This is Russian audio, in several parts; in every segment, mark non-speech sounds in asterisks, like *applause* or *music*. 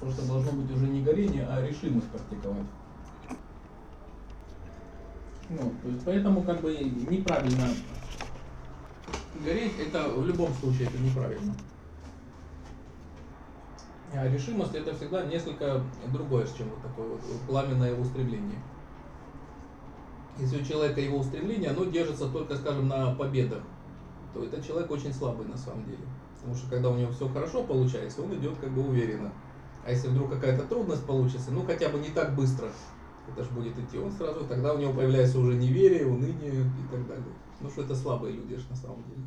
Просто должно быть уже не горение, а решимость практиковать. Ну, то есть поэтому как бы неправильно гореть, это в любом случае это неправильно. А решимость это всегда несколько другое, чем вот такое вот пламенное устремление. Если у человека его устремление, оно держится только, скажем, на победах, то этот человек очень слабый на самом деле. Потому что когда у него все хорошо получается, он идет как бы уверенно. А если вдруг какая-то трудность получится, ну хотя бы не так быстро, это же будет идти, он сразу, тогда у него появляется уже неверие, уныние и так далее. Ну что это слабые люди на самом деле.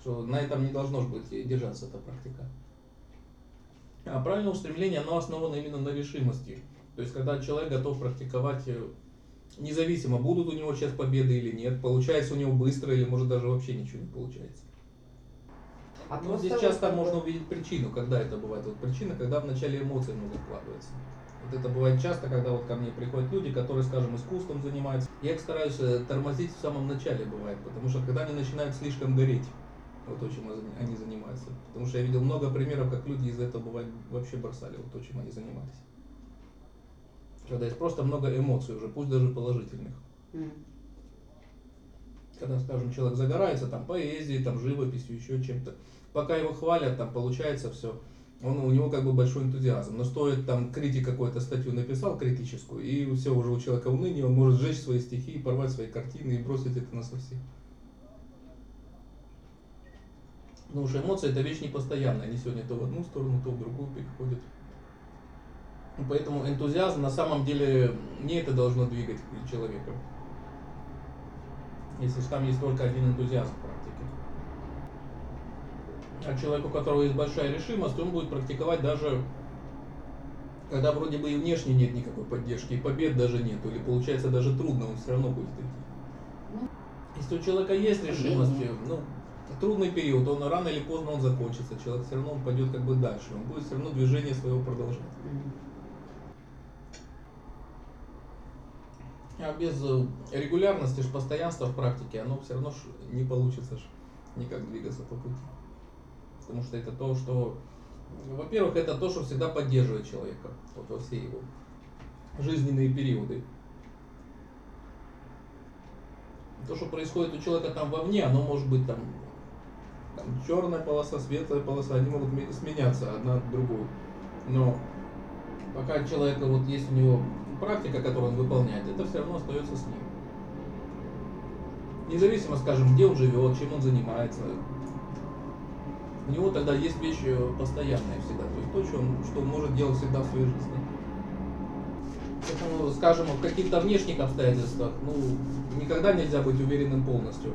Что на этом не должно быть держаться эта практика. А правильное устремление, оно основано именно на решимости. То есть, когда человек готов практиковать э, независимо, будут у него сейчас победы или нет, получается у него быстро или может даже вообще ничего не получается. А ну, здесь часто вот можно увидеть причину, когда это бывает. Вот причина, когда вначале эмоции много вкладывается. Вот это бывает часто, когда вот ко мне приходят люди, которые, скажем, искусством занимаются. Я их стараюсь э, тормозить в самом начале бывает, потому что когда они начинают слишком гореть, вот то, чем они занимаются. Потому что я видел много примеров, как люди из этого бывает вообще бросали вот то, чем они занимались. Когда есть просто много эмоций уже, пусть даже положительных. Mm. Когда, скажем, человек загорается там поэзией, там живописью, еще чем-то. Пока его хвалят, там получается все. Он, у него как бы большой энтузиазм. Но стоит там критик какую-то статью написал критическую, и все уже у человека уныние, он может сжечь свои стихи, порвать свои картины и бросить это на совсем. Потому что эмоции это вещь непостоянная. Они сегодня то в одну сторону, то в другую переходят. Поэтому энтузиазм на самом деле не это должно двигать человека. Если там есть только один энтузиазм в практике. А человек, у которого есть большая решимость, он будет практиковать даже когда вроде бы и внешне нет никакой поддержки, и побед даже нет, или получается даже трудно, он все равно будет идти. Ну, Если у человека есть решимость, ну, трудный период, он рано или поздно он закончится, человек все равно он пойдет как бы дальше, он будет все равно движение своего продолжать. А без э, регулярности, постоянства в практике, оно все равно не получится никак двигаться по пути. Потому что это то, что, во-первых, это то, что всегда поддерживает человека вот во все его жизненные периоды. То, что происходит у человека там вовне, оно может быть там там, черная полоса, светлая полоса, они могут сменяться одна от другой. Но пока человека вот есть у него практика, которую он выполняет, это все равно остается с ним. Независимо, скажем, где он живет, чем он занимается, у него тогда есть вещи постоянные всегда, то есть то, что он, что он может делать всегда в своей жизни. Поэтому, скажем, в каких-то внешних обстоятельствах, ну, никогда нельзя быть уверенным полностью.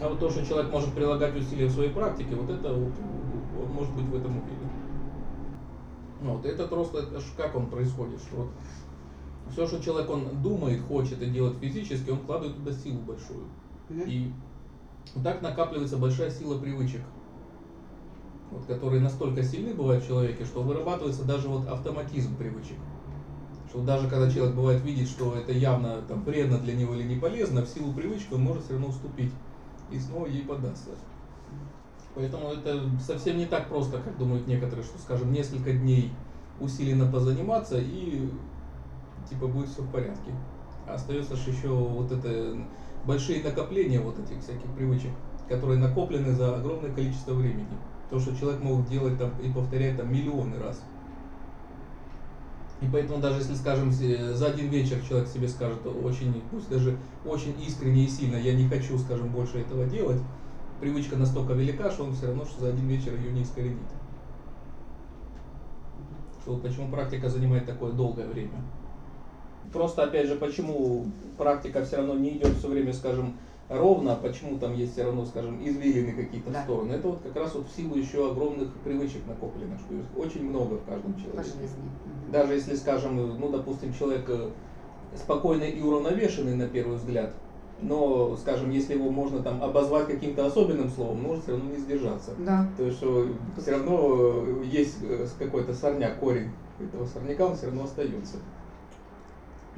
А вот то, что человек может прилагать усилия в своей практике, вот это вот, он может быть в этом уверен. Ну, вот это просто, как он происходит, что вот все, что человек он думает, хочет и делает физически, он вкладывает туда силу большую. И вот так накапливается большая сила привычек, вот, которые настолько сильны бывают в человеке, что вырабатывается даже вот автоматизм привычек. Что даже когда человек бывает видит, что это явно там, вредно для него или не полезно, в силу привычки он может все равно уступить и снова ей подастся. Поэтому это совсем не так просто, как думают некоторые, что, скажем, несколько дней усиленно позаниматься и типа будет все в порядке. А остается же еще вот это большие накопления вот этих всяких привычек, которые накоплены за огромное количество времени. То, что человек может делать там и повторять там миллионы раз. И поэтому даже если, скажем, за один вечер человек себе скажет очень, пусть даже очень искренне и сильно, я не хочу, скажем, больше этого делать, привычка настолько велика, что он все равно, что за один вечер ее не искоренит. Что, почему практика занимает такое долгое время. Просто, опять же, почему практика все равно не идет все время, скажем, ровно, почему там есть все равно, скажем, извилины какие-то да. стороны. Это вот как раз вот в силу еще огромных привычек накопленных, что их очень много в каждом человеке. Даже если, скажем, ну, допустим, человек э, спокойный и уравновешенный на первый взгляд, но, скажем, если его можно там обозвать каким-то особенным словом, может все равно не сдержаться. Да. То есть, что все равно есть э, какой-то сорняк, корень этого сорняка, он все равно остается.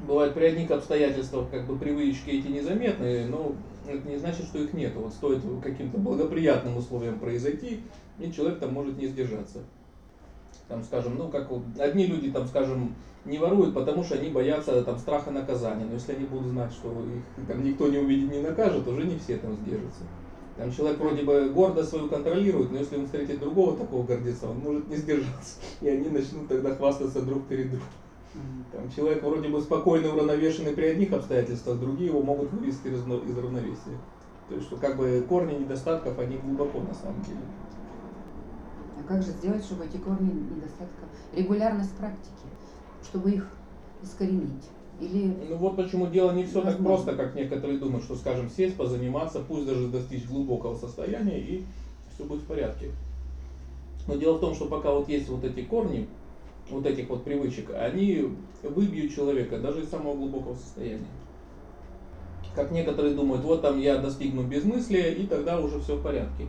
Бывает при одних обстоятельствах как бы привычки эти незаметные, но это не значит, что их нет. Вот стоит каким-то благоприятным условиям произойти, и человек там может не сдержаться. Там, скажем, ну, как вот одни люди, там, скажем, не воруют, потому что они боятся там страха наказания. Но если они будут знать, что их там никто не увидит, не накажет, уже не все там сдержатся. Там человек вроде бы гордо свою контролирует, но если он встретит другого такого гордеца, он может не сдержаться. И они начнут тогда хвастаться друг перед другом. Там человек вроде бы спокойный, уравновешенный при одних обстоятельствах, другие его могут вывести из, из равновесия. То есть, что как бы корни недостатков, они глубоко на самом деле. А как же сделать, чтобы эти корни недостатков, регулярность практики, чтобы их искоренить? Или... Ну вот почему дело не все так просто, как некоторые думают, что, скажем, сесть, позаниматься, пусть даже достичь глубокого состояния, и все будет в порядке. Но дело в том, что пока вот есть вот эти корни, вот этих вот привычек, они выбьют человека даже из самого глубокого состояния. Как некоторые думают, вот там я достигну безмыслия, и тогда уже все в порядке.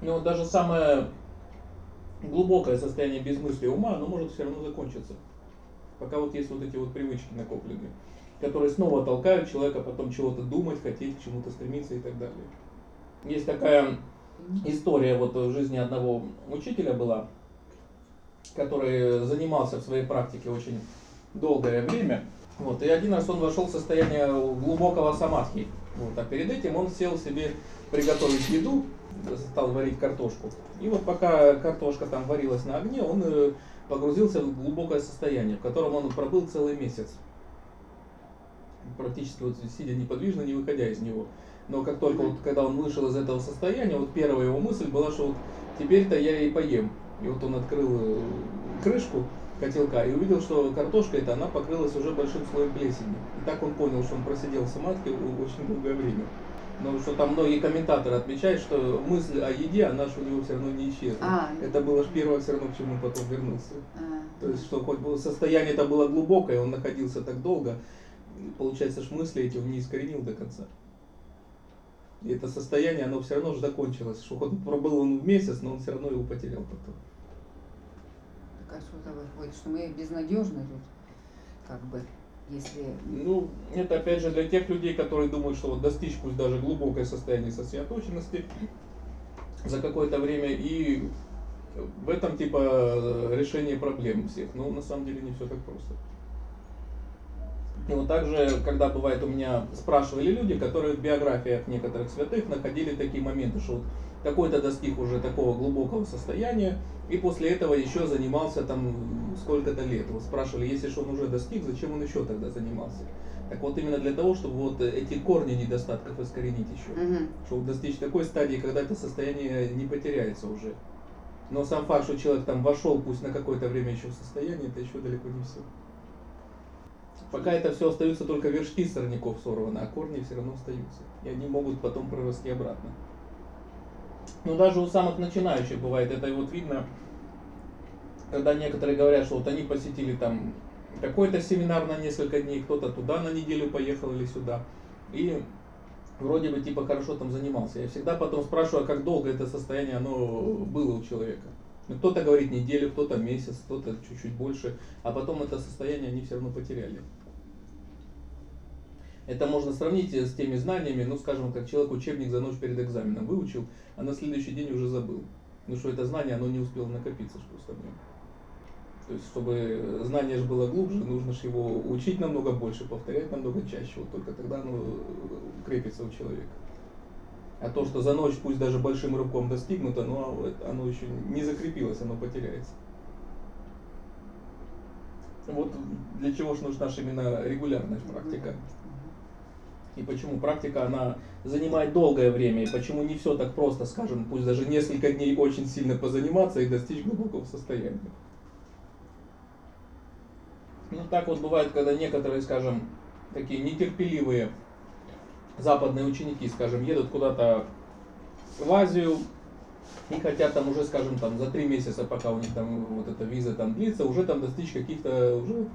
Но даже самое глубокое состояние безмыслия ума, оно может все равно закончиться. Пока вот есть вот эти вот привычки накопленные, которые снова толкают человека потом чего-то думать, хотеть, к чему-то стремиться и так далее. Есть такая история вот в жизни одного учителя была, который занимался в своей практике очень долгое время. Вот, и один раз он вошел в состояние глубокого самадхи. Вот, а перед этим он сел себе приготовить еду, стал варить картошку. И вот пока картошка там варилась на огне, он э, погрузился в глубокое состояние, в котором он пробыл целый месяц. Практически вот сидя неподвижно, не выходя из него. Но как только вот, когда он вышел из этого состояния, вот первая его мысль была, что вот теперь-то я и поем. И вот он открыл э, крышку котелка и увидел, что картошка эта, она покрылась уже большим слоем плесени. И так он понял, что он просидел в самадхи очень долгое время. Но что там многие комментаторы отмечают, что мысль о еде, она же у него все равно не исчезла. А, это было же первое все равно, к чему он потом вернулся. А, То есть, что хоть бы состояние это было глубокое, он находился так долго, получается, что мысли эти он не искоренил до конца. И это состояние, оно все равно же закончилось. Хоть пробыл он в месяц, но он все равно его потерял потом. Так а что это выходит, что мы безнадежны тут, как бы если... Ну, это опять же для тех людей, которые думают, что вот достичь пусть даже глубокое состояние сосредоточенности за какое-то время и в этом типа решение проблем всех. Но на самом деле не все так просто. И вот также, когда бывает у меня спрашивали люди, которые в биографиях некоторых святых находили такие моменты, что вот какой-то достиг уже такого глубокого состояния, и после этого еще занимался там сколько-то лет. Вот спрашивали, если что он уже достиг, зачем он еще тогда занимался? Так вот именно для того, чтобы вот эти корни недостатков искоренить еще. Угу. Чтобы достичь такой стадии, когда это состояние не потеряется уже. Но сам факт, что человек там вошел, пусть на какое-то время еще в состояние, это еще далеко не все. Пока это все остаются только вершки сорняков сорваны, а корни все равно остаются. И они могут потом прорасти обратно. Но даже у самых начинающих бывает, это и вот видно, когда некоторые говорят, что вот они посетили там какой-то семинар на несколько дней, кто-то туда на неделю поехал или сюда. И вроде бы типа хорошо там занимался. Я всегда потом спрашиваю, а как долго это состояние оно было у человека. Ну, кто-то говорит неделю, кто-то месяц, кто-то чуть-чуть больше, а потом это состояние они все равно потеряли. Это можно сравнить с теми знаниями, ну, скажем, как человек учебник за ночь перед экзаменом выучил, а на следующий день уже забыл. Ну, что это знание, оно не успело накопиться просто в нем. То есть, чтобы знание же было глубже, нужно же его учить намного больше, повторять намного чаще. Вот только тогда оно крепится у человека. А то, что за ночь, пусть даже большим рывком достигнуто, но оно еще не закрепилось, оно потеряется. Вот для чего же нужна именно регулярная практика. И почему практика, она занимает долгое время, и почему не все так просто, скажем, пусть даже несколько дней очень сильно позаниматься и достичь глубокого состояния. Ну так вот бывает, когда некоторые, скажем, такие нетерпеливые западные ученики, скажем, едут куда-то в Азию и хотят там уже, скажем, там за три месяца, пока у них там вот эта виза там длится, уже там достичь каких-то уже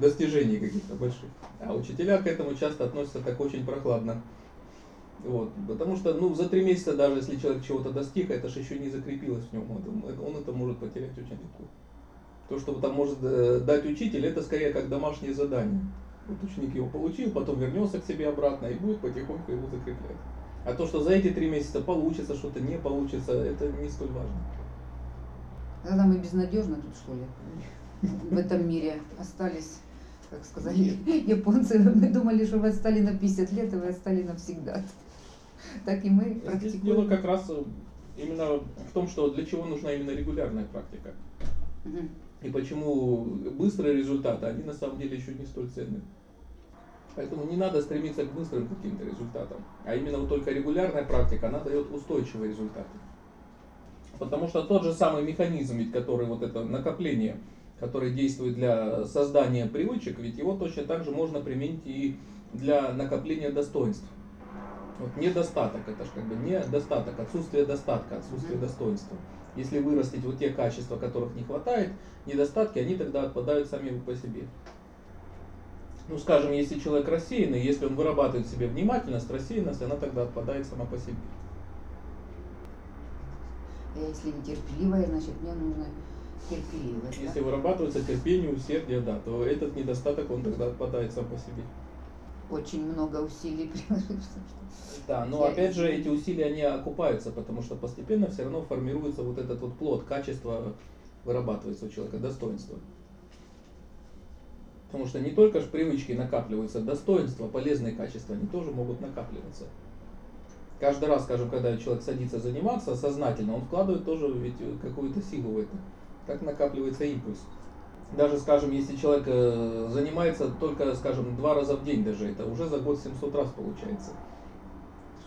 достижений каких-то больших. А учителя к этому часто относятся так очень прохладно. Вот, потому что, ну, за три месяца, даже если человек чего-то достиг, это же еще не закрепилось в нем, он, это может потерять очень легко. То, что там может э, дать учитель, это скорее как домашнее задание. Вот ученик его получил, потом вернется к себе обратно и будет потихоньку его закреплять. А то, что за эти три месяца получится, что-то не получится, это не столь важно. Тогда мы безнадежно тут, что ли, в этом мире остались, как сказали японцы, мы думали, что вы отстали на 50 лет, и вы отстали навсегда. Так и мы Здесь дело практикуем. как раз именно в том, что для чего нужна именно регулярная практика. И почему быстрые результаты, они на самом деле еще не столь ценны. Поэтому не надо стремиться к быстрым каким-то результатам. А именно вот только регулярная практика, она дает устойчивые результаты. Потому что тот же самый механизм, ведь который вот это накопление, который действует для создания привычек, ведь его точно так же можно применить и для накопления достоинств. Вот недостаток, это же как бы недостаток, отсутствие достатка, отсутствие достоинства. Если вырастить вот те качества, которых не хватает, недостатки, они тогда отпадают сами по себе. Ну, скажем, если человек рассеянный, если он вырабатывает в себе внимательность, рассеянность, она тогда отпадает сама по себе. Я если нетерпеливая, значит мне нужно терпеливость. да? Если вырабатывается терпение, усердие, да, то этот недостаток, он тогда отпадает сам по себе. Очень много усилий *laughs* приложить. Да, но Я- опять же эти усилия, они окупаются, потому что постепенно все равно формируется вот этот вот плод, качество вырабатывается у человека, достоинство. Потому что не только же привычки накапливаются, достоинства, полезные качества, они тоже могут накапливаться. Каждый раз, скажем, когда человек садится заниматься сознательно, он вкладывает тоже ведь какую-то силу в это. Так накапливается импульс. Даже, скажем, если человек э, занимается только, скажем, два раза в день даже, это уже за год 700 раз получается.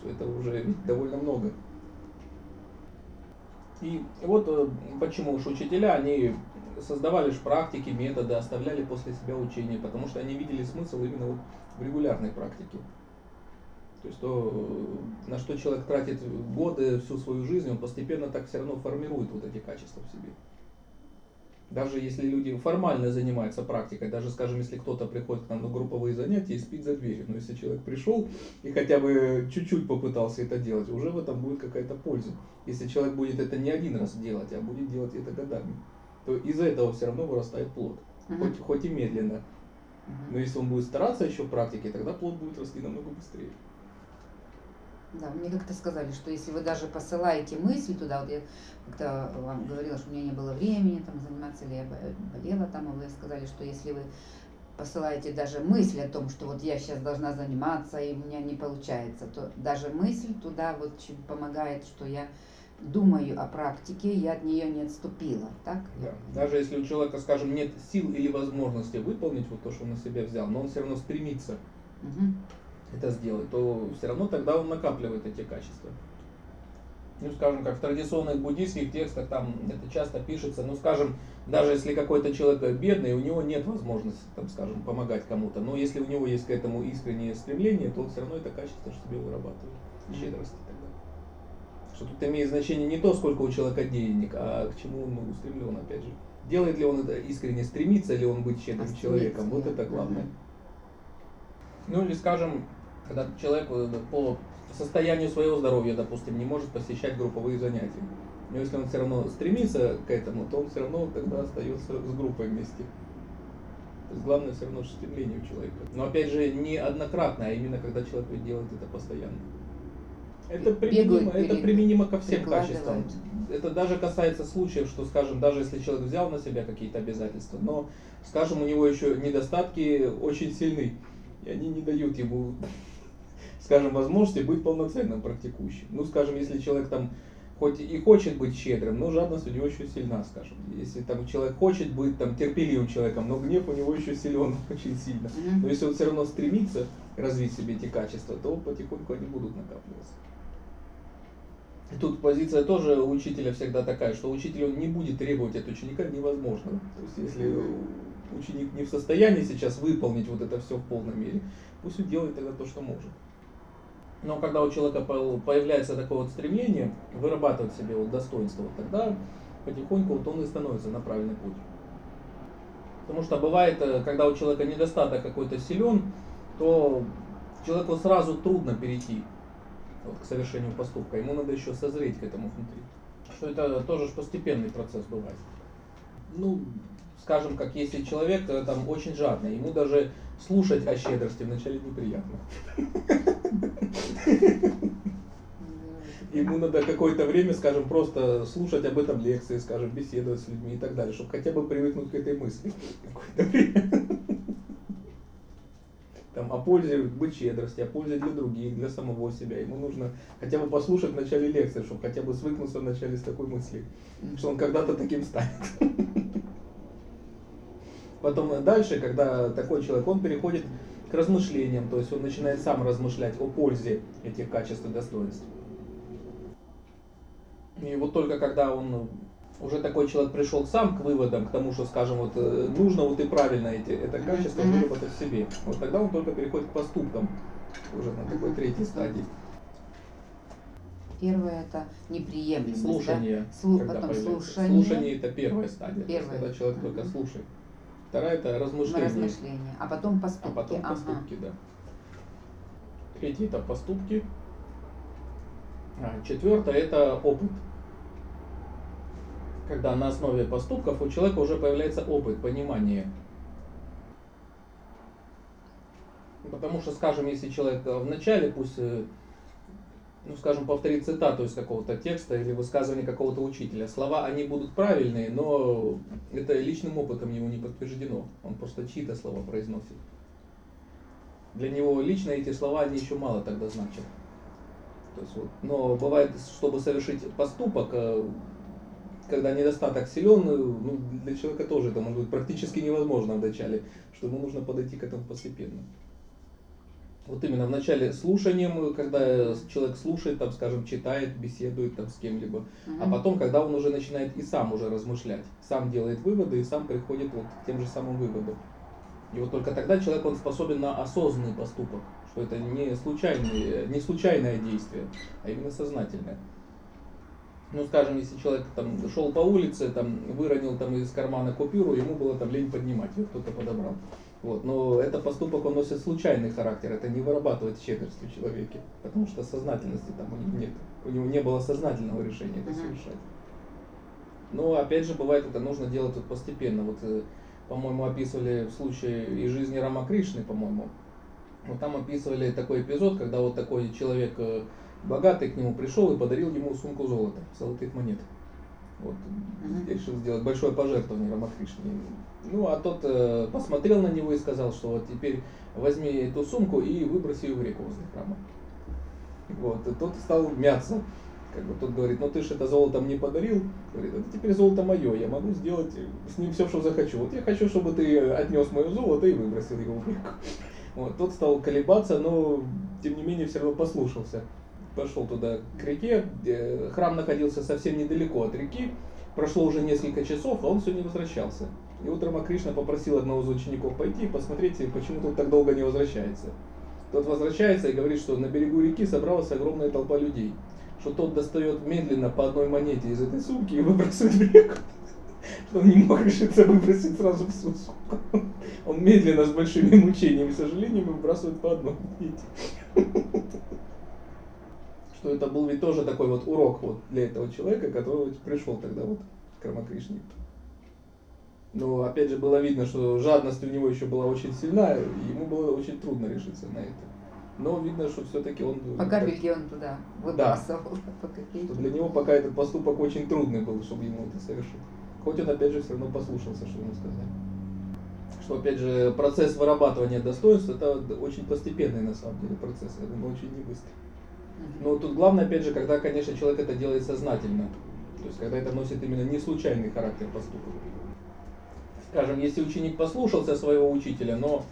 Это уже ведь довольно много. И вот э, почему уж учителя, они создавали ж практики, методы, оставляли после себя учения, потому что они видели смысл именно вот в регулярной практике. То есть то, э, на что человек тратит годы, всю свою жизнь, он постепенно так все равно формирует вот эти качества в себе. Даже если люди формально занимаются практикой, даже, скажем, если кто-то приходит к нам на групповые занятия и спит за дверью, но если человек пришел и хотя бы чуть-чуть попытался это делать, уже в этом будет какая-то польза. Если человек будет это не один раз делать, а будет делать это годами, то из этого все равно вырастает плод. Мгм. Хоть, хоть и медленно. Мгм. Но если он будет стараться еще в практике, тогда плод будет расти намного быстрее. Да, мне как-то сказали, что если вы даже посылаете мысль туда, вот я как-то вам говорила, что у меня не было времени там заниматься, или я бо- болела там, и вы сказали, что если вы посылаете даже мысль о том, что вот я сейчас должна заниматься, и у меня не получается, то даже мысль туда вот помогает, что я думаю о практике, я от нее не отступила, так? Да. Даже если у человека, скажем, нет сил или возможности выполнить вот то, что он на себя взял, но он все равно стремится Мгм. это сделать, то все равно тогда он накапливает эти качества. Ну, скажем, как в традиционных буддийских текстах там это часто пишется, ну, скажем, даже если какой-то человек бедный, у него нет возможности, там, скажем, помогать кому-то, но если у него есть к этому искреннее стремление, то он все равно это качество в себе вырабатывает. Мгм. Что тут имеет значение не то, сколько у человека денег, а к чему он устремлен, опять же. Делает ли он это искренне, стремится ли он быть щедрым А человеком, вот это главное. Ну или, скажем, когда человек э, по состоянию своего здоровья, допустим, не может посещать групповые занятия. Но если он все равно стремится к этому, то он все равно тогда остается с группой вместе. То есть главное все равно стремление у человека. Но опять же, не однократно, а именно когда человек делает это постоянно. Это Бегают, применимо, это пере- применимо ко всем качествам. Это даже касается случаев, что, скажем, даже если человек взял на себя какие-то обязательства, но, скажем, у него еще недостатки очень сильны, и они не дают ему, *laughs* скажем, возможности быть полноценным практикующим. Ну, скажем, если человек там хоть и хочет быть щедрым, но жадность у него еще сильна, скажем. Если там человек хочет быть там терпеливым человеком, но гнев у него еще силен *laughs* очень сильно. Но если он все равно стремится развить себе эти качества, то потихоньку они будут накапливаться. Тут позиция тоже учителя всегда такая, что учитель он не будет требовать от ученика невозможного. То есть если ученик не в состоянии сейчас выполнить вот это все в полной мере, пусть он делает тогда то, что может. Но когда у человека по- появляется такое вот стремление вырабатывать себе вот достоинство, вот тогда потихоньку вот он и становится на правильный путь. Потому что бывает, э, когда у человека недостаток какой-то силен, то человеку сразу трудно перейти вот, к совершению поступка. Ему надо еще созреть к этому внутри. Что это тоже постепенный процесс бывает. Ну, скажем, как если человек э, там очень жадный, ему даже слушать о щедрости вначале неприятно. Ему надо какое-то время, скажем, просто слушать об этом лекции, скажем, беседовать с людьми и так далее, чтобы хотя бы привыкнуть к этой мысли. Какое-то время. Там, о пользе быть щедрости, о пользе для других, для самого себя. Ему нужно хотя бы послушать в начале лекции, чтобы хотя бы свыкнуться вначале с такой мыслью, что он когда-то таким станет. *laughs* Потом дальше, когда такой человек, он переходит к размышлениям, то есть он начинает сам размышлять о пользе этих качеств и достоинств. И вот только когда он уже такой человек пришел сам к выводам, к тому, что, скажем, вот э, нужно вот и правильно эти, это качество выработать в себе, вот тогда он только переходит к поступкам, уже на такой третьей стадии. Первое это неприемлемость. Слушание. Да? Слу... Потом появляется. слушание. Слушание это первая стадия, то есть когда человек только слушает. Вторая это размышление, размышление. А потом а поступки. потом Ага. поступки, да. Третий это поступки. А, четвертое это опыт. Когда на основе поступков у человека уже появляется опыт, понимание. Потому что, скажем, если человек э, вначале, пусть, э, ну, скажем, повторит цитату из какого-то текста или высказывания какого-то учителя, слова, они будут правильные, но это личным опытом его не подтверждено. Он просто чьи-то слова произносит. Для него лично эти слова, они еще мало тогда значат. То есть вот, но бывает, чтобы совершить поступок, э, когда недостаток силен, э, ну, для человека тоже это может быть практически невозможно вначале, что ему нужно подойти к этому постепенно. Вот именно в начале слушанием, когда человек слушает, там, скажем, читает, беседует там с кем-либо, а Мгм. потом, когда он уже начинает и сам уже размышлять, сам делает выводы и сам приходит вот к тем же самым выводам. И вот только тогда человек он способен на осознанный поступок, что это не, случайный, не случайное действие, а именно сознательное. Ну, скажем, если человек там шел по улице, там выронил там из кармана купюру, ему было там лень поднимать, ее кто-то подобрал. Вот. Но это поступок, он носит случайный характер, это не вырабатывает щедрость в человеке, потому что сознательности там у него нет. У него не было сознательного решения это совершать. Но опять же, бывает, это нужно делать вот постепенно. Вот, э, по-моему, описывали в случае из жизни Рама Кришны, по-моему. Вот там описывали такой эпизод, когда вот такой человек э, богатый к нему пришел и подарил ему сумку золота, золотых монет. Вот, решил сделать большое пожертвование Рамакришне. Ну, а тот э, посмотрел на него и сказал, что вот теперь возьми эту сумку и выброси ее в реку возле храма. Вот, и тот стал мяться. Как бы тот говорит, ну ты же это золото мне подарил. Говорит, это теперь золото мое, я могу сделать с ним все, что захочу. Вот я хочу, чтобы ты отнес мое золото и выбросил его в реку. Вот, тот стал колебаться, но тем не менее все равно послушался. Пошел туда к реке, храм находился совсем недалеко от реки. Прошло уже несколько часов, а он все не возвращался. И вот Рамакришна попросил одного из учеников пойти и посмотреть, почему тот так долго не возвращается. Тот возвращается и говорит, что на берегу реки собралась огромная толпа людей. Что тот достает медленно по одной монете из этой сумки и выбрасывает в реку. *laughs* Что он не мог решиться выбросить сразу всю сумку. Он медленно, с большими мучениями и сожалениями выбрасывает по монете. *laughs* Что это был ведь тоже такой вот урок вот для этого человека, который пришел тогда вот к Рамакришне. Но опять же было видно, что жадность у него еще была очень сильна, и ему было очень трудно решиться на это. Но видно, что все-таки он... По капельке он туда выбрасывал. Копейке. Что для него пока этот поступок очень трудный был, чтобы ему это совершить. Хоть он опять же все равно послушался, что ему сказали. Что опять же процесс вырабатывания достоинств это очень постепенный на самом деле процесс, я думаю, очень не быстрый. Но тут главное, опять же, когда, конечно, человек это делает сознательно. То есть, когда это носит именно не случайный характер поступка. Скажем, если ученик послушался своего учителя, но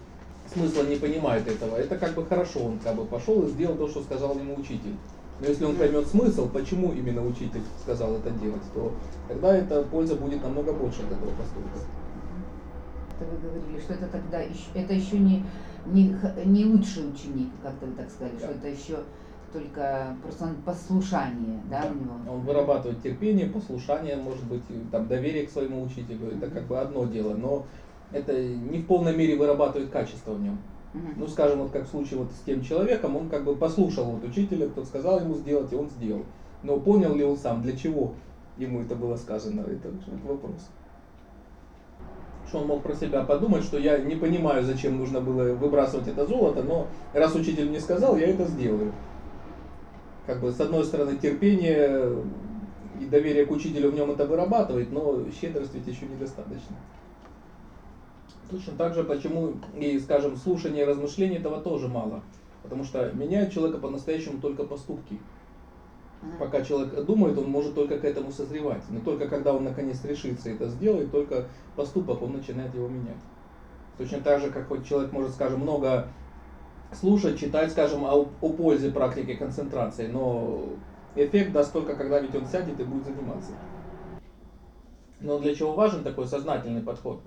смысла не понимает этого, это как бы хорошо, он как бы пошел и сделал то, что сказал ему учитель. Но если он поймет смысл, почему именно учитель сказал это делать, то тогда эта польза будет намного больше от этого поступка. Это вы говорили, что это тогда еще, это еще не, не, не лучший ученик, как-то вы так сказали, Да. что это еще только просто он послушание, да, у него. Он вырабатывает терпение, послушание, может быть, там доверие к своему учителю. Это как бы одно дело, но это не в полной мере вырабатывает качество в нем. Ну, скажем, вот как в случае вот с тем человеком, он как бы послушал вот учителя, тот сказал ему сделать, и он сделал. Но понял ли он сам, для чего ему это было сказано, это, это вопрос. Что он мог про себя подумать, что я не понимаю, зачем нужно было выбрасывать это золото, но раз учитель мне сказал, я это сделаю. Как бы с одной стороны терпение и доверие к учителю в нем это вырабатывает, но щедрость ведь еще недостаточно. Точно так же, почему и, скажем, слушание и размышление этого тоже мало. Потому что меняют человека по-настоящему только поступки. Пока человек думает, он может только к этому созревать. Но только когда он наконец решится это сделать, только поступок он начинает его менять. Точно так же, как вот человек может, скажем, много слушать, читать, скажем, о, о пользе практики концентрации, но эффект даст только, когда ведь он сядет и будет заниматься. Но для чего важен такой сознательный подход?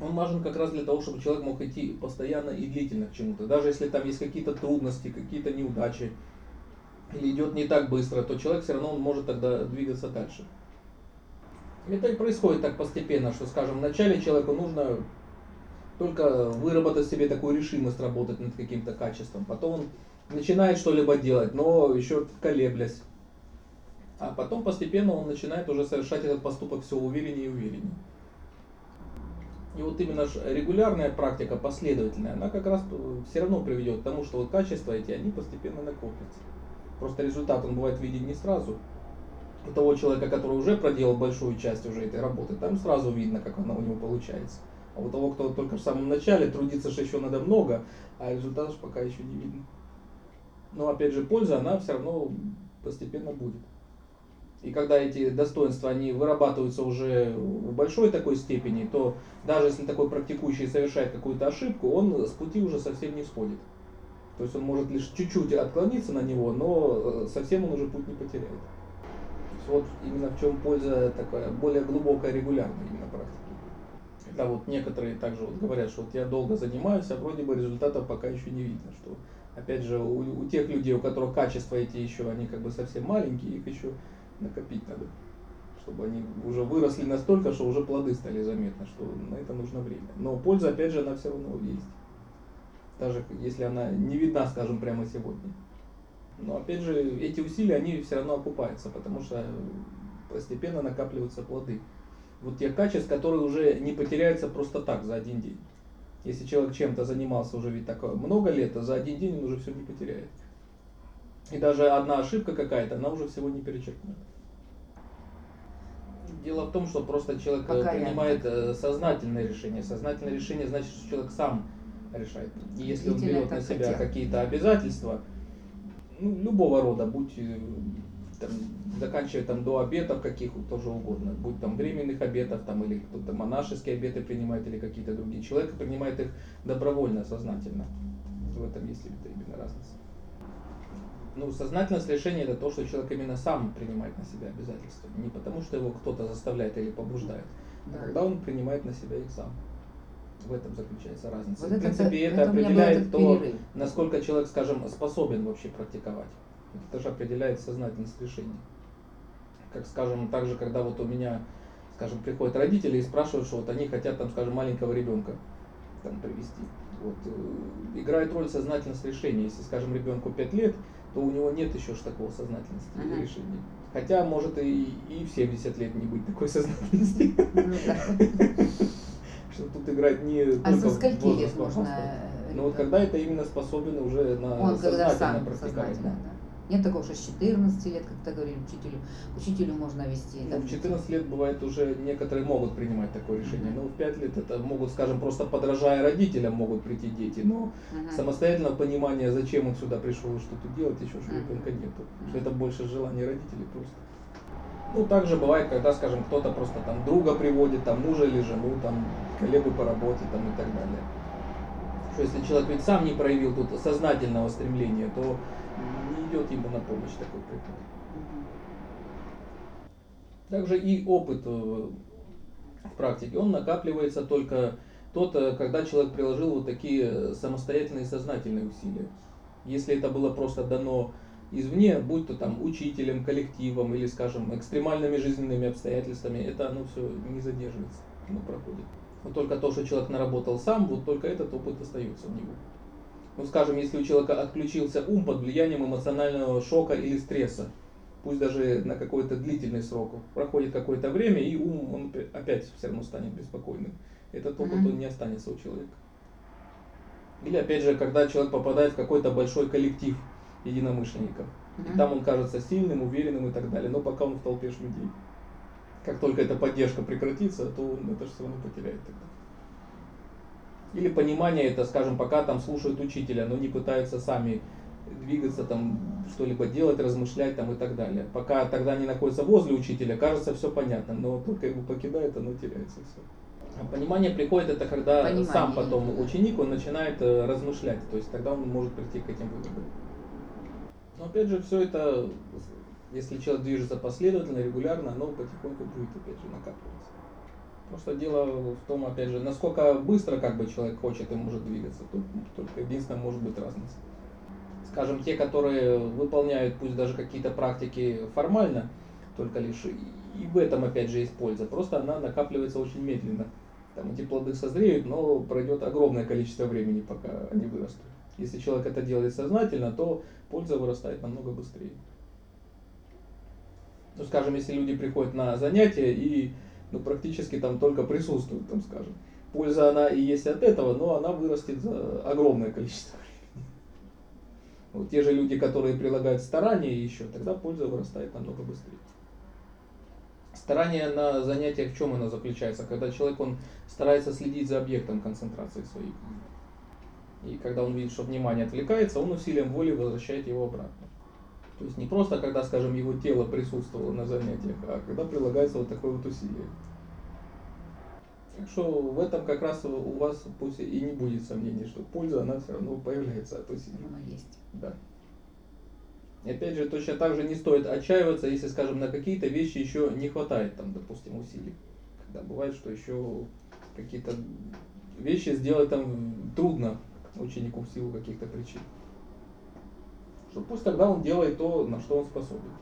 Он важен как раз для того, чтобы человек мог идти постоянно и длительно к чему-то. Даже если там есть какие-то трудности, какие-то неудачи, или идет не так быстро, то человек все равно он может тогда двигаться дальше. Это и происходит так постепенно, что, скажем, вначале человеку нужно только выработать себе такую решимость работать над каким-то качеством. Потом он начинает что-либо делать, но еще колеблясь. А потом постепенно он начинает уже совершать этот поступок все увереннее и увереннее. И вот именно регулярная практика, последовательная, она как раз все равно приведет к тому, что вот качества эти, они постепенно накопятся. Просто результат он бывает виден не сразу. У того человека, который уже проделал большую часть уже этой работы, там сразу видно, как она у него получается. А у того, кто только в самом начале, трудится же еще надо много, а результатов пока еще не видно. Но опять же, польза, она все равно постепенно будет. И когда эти достоинства, они вырабатываются уже в большой такой степени, то даже если такой практикующий совершает какую-то ошибку, он с пути уже совсем не сходит. То есть он может лишь чуть-чуть отклониться на него, но э, совсем он уже путь не потеряет. Вот именно в чем польза такая более глубокая, регулярная именно практики. Это вот некоторые также вот говорят, что вот я долго занимаюсь, а вроде бы результатов пока еще не видно, что опять же у, у тех людей, у которых качества эти еще, они как бы совсем маленькие, их еще накопить надо, чтобы они уже выросли настолько, что уже плоды стали заметны, что на это нужно время. Но польза опять же она все равно есть даже если она не видна, скажем, прямо сегодня. Но опять же, эти усилия, они все равно окупаются, потому что постепенно накапливаются плоды. Вот те качества, которые уже не потеряются просто так за один день. Если человек чем-то занимался уже ведь такое много лет, то за один день он уже все не потеряет. И даже одна ошибка какая-то, она уже всего не перечеркнет. Дело в том, что просто человек Пока принимает я... Э, сознательное решение. Сознательное решение значит, что человек сам решает. И если он берет на себя какие-то обязательства, ну, любого рода, будь э, там, заканчивая там до обетов каких тоже угодно, будь там временных обетов, там, или кто-то монашеские обеты принимает, или какие-то другие. Человек принимает их добровольно, сознательно. В этом есть именно разница. Ну, сознательность решения это то, что человек именно сам принимает на себя обязательства. Не потому, что его кто-то заставляет или побуждает, а да. когда он принимает на себя их сам. В этом заключается разница. Вот в принципе, это, это определяет то, перерыв. насколько человек, скажем, способен вообще практиковать. Это же определяет сознательность решения. Как, скажем, также, когда вот у меня, скажем, приходят родители и спрашивают, что вот они хотят, там, скажем, маленького ребенка там, привести. Вот, э, играет роль сознательность решения. Если, скажем, ребенку 5 лет, то у него нет еще ж такого сознательности uh-huh. решения. Хотя может и, и в 70 лет не быть такой *laughs* сознательности. Ну *laughs* что тут играть не а только за скольки лет можно? Но вот когда это именно способен уже на сам практиковать. Нет такого, что с 14 лет, как то говорили учителю, учителю можно вести. Ну, в 14 лет бывает уже некоторые могут принимать такое решение, но в 5 лет это могут, скажем, просто подражая родителям могут прийти дети, но uh-huh. самостоятельного понимания, зачем он сюда пришел и что тут делать, еще что uh-huh. ребенка нету. Что это больше желание родителей просто. Ну, также бывает, когда, скажем, кто-то просто там друга приводит, там мужа или жену, там коллегу по работе там, и так далее. Что если человек ведь сам не проявил тут сознательного стремления, то не идет ему на помощь такой приход. Также и опыт э, в практике, он накапливается только тот, э, когда человек приложил вот такие самостоятельные сознательные усилия. Если это было просто дано извне, будь то там учителем, коллективом или, скажем, экстремальными жизненными обстоятельствами, это оно все не задерживается, оно проходит. Вот только то, что человек наработал сам, вот только этот опыт остается у него. Ну, скажем, если у человека отключился ум под влиянием эмоционального шока или стресса, пусть даже на какой-то длительный срок, проходит какое-то время, и ум он опять все равно станет беспокойным. Этот опыт он не останется у человека. Или опять же, когда человек попадает в какой-то большой коллектив, единомышленников. И Мгм. там он кажется сильным, уверенным и так далее, но пока он в толпе людей. Как только эта поддержка прекратится, то он это же все равно потеряет тогда. Или понимание это, скажем, пока там слушают учителя, но не пытаются сами двигаться, там, что-либо делать, размышлять там и так далее. Пока тогда они находятся возле учителя, кажется все понятно, но только его покидает, оно теряется все. А понимание приходит это когда Понимание, сам потом ученик, он начинает э, размышлять, то есть тогда он может прийти к этим выводам. Но опять же, все это, если человек движется последовательно, регулярно, оно потихоньку будет опять же накапливаться. Просто дело в том, опять же, насколько быстро как бы человек хочет и может двигаться. Тут только единственное может быть разница. Скажем, те, которые выполняют пусть даже какие-то практики формально, только лишь и в этом опять же есть польза. Просто она накапливается очень медленно. Там эти плоды созреют, но пройдет огромное количество времени, пока они вырастут. Если человек это делает сознательно, то польза вырастает намного быстрее. Ну, скажем, если люди приходят на занятия и ну, практически там только присутствуют, там, скажем. Польза она и есть от этого, но она вырастет за огромное количество времени. Вот те же люди, которые прилагают старания еще, тогда польза вырастает намного быстрее. Старание на занятиях в чем оно заключается? Когда человек он старается следить за объектом концентрации своей. И когда он видит, что внимание отвлекается, он усилием воли возвращает его обратно. То есть не просто, когда, скажем, его тело присутствовало на занятиях, а когда прилагается вот такое вот усилие. Так что в этом как раз у вас пусть и не будет сомнений, что польза, она все равно появляется от усилия. Оно есть. Да. И опять же, точно так же не стоит отчаиваться, если, скажем, на какие-то вещи еще не хватает, там, допустим, усилий. Когда бывает, что еще какие-то вещи сделать там трудно ученику в силу каких-то причин. Что пусть тогда он делает то, на что он способен.